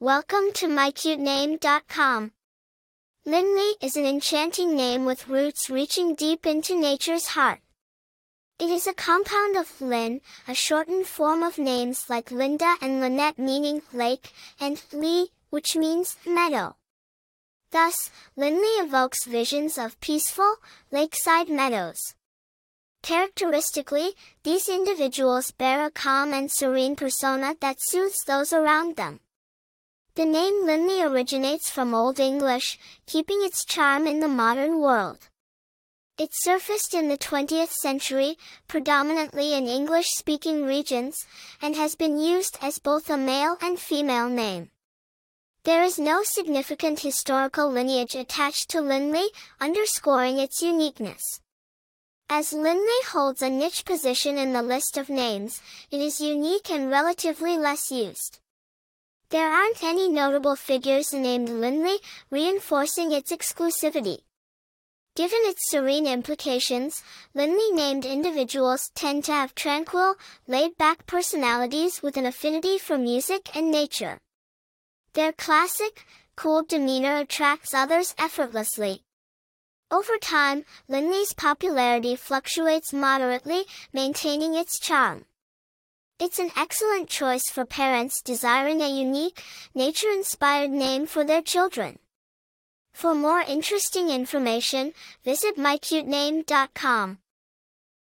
Welcome to mycutename.com. Lynlee is an enchanting name with roots reaching deep into nature's heart. It is a compound of Lin, a shortened form of names like Linda and Lynette meaning lake, and Lee, which means meadow. Thus, Lynlee evokes visions of peaceful, lakeside meadows. Characteristically, these individuals bear a calm and serene persona that soothes those around them. The name Lynlee originates from Old English, keeping its charm in the modern world. It surfaced in the 20th century, predominantly in English-speaking regions, and has been used as both a male and female name. There is no significant historical lineage attached to Lynlee, underscoring its uniqueness. As Lynlee holds a niche position in the list of names, it is unique and relatively less used. There aren't any notable figures named Lynlee, reinforcing its exclusivity. Given its serene implications, Lynlee named individuals tend to have tranquil, laid-back personalities with an affinity for music and nature. Their classic, cool demeanor attracts others effortlessly. Over time, Lynlee's popularity fluctuates moderately, maintaining its charm. It's an excellent choice for parents desiring a unique, nature-inspired name for their children. For more interesting information, visit mycutename.com.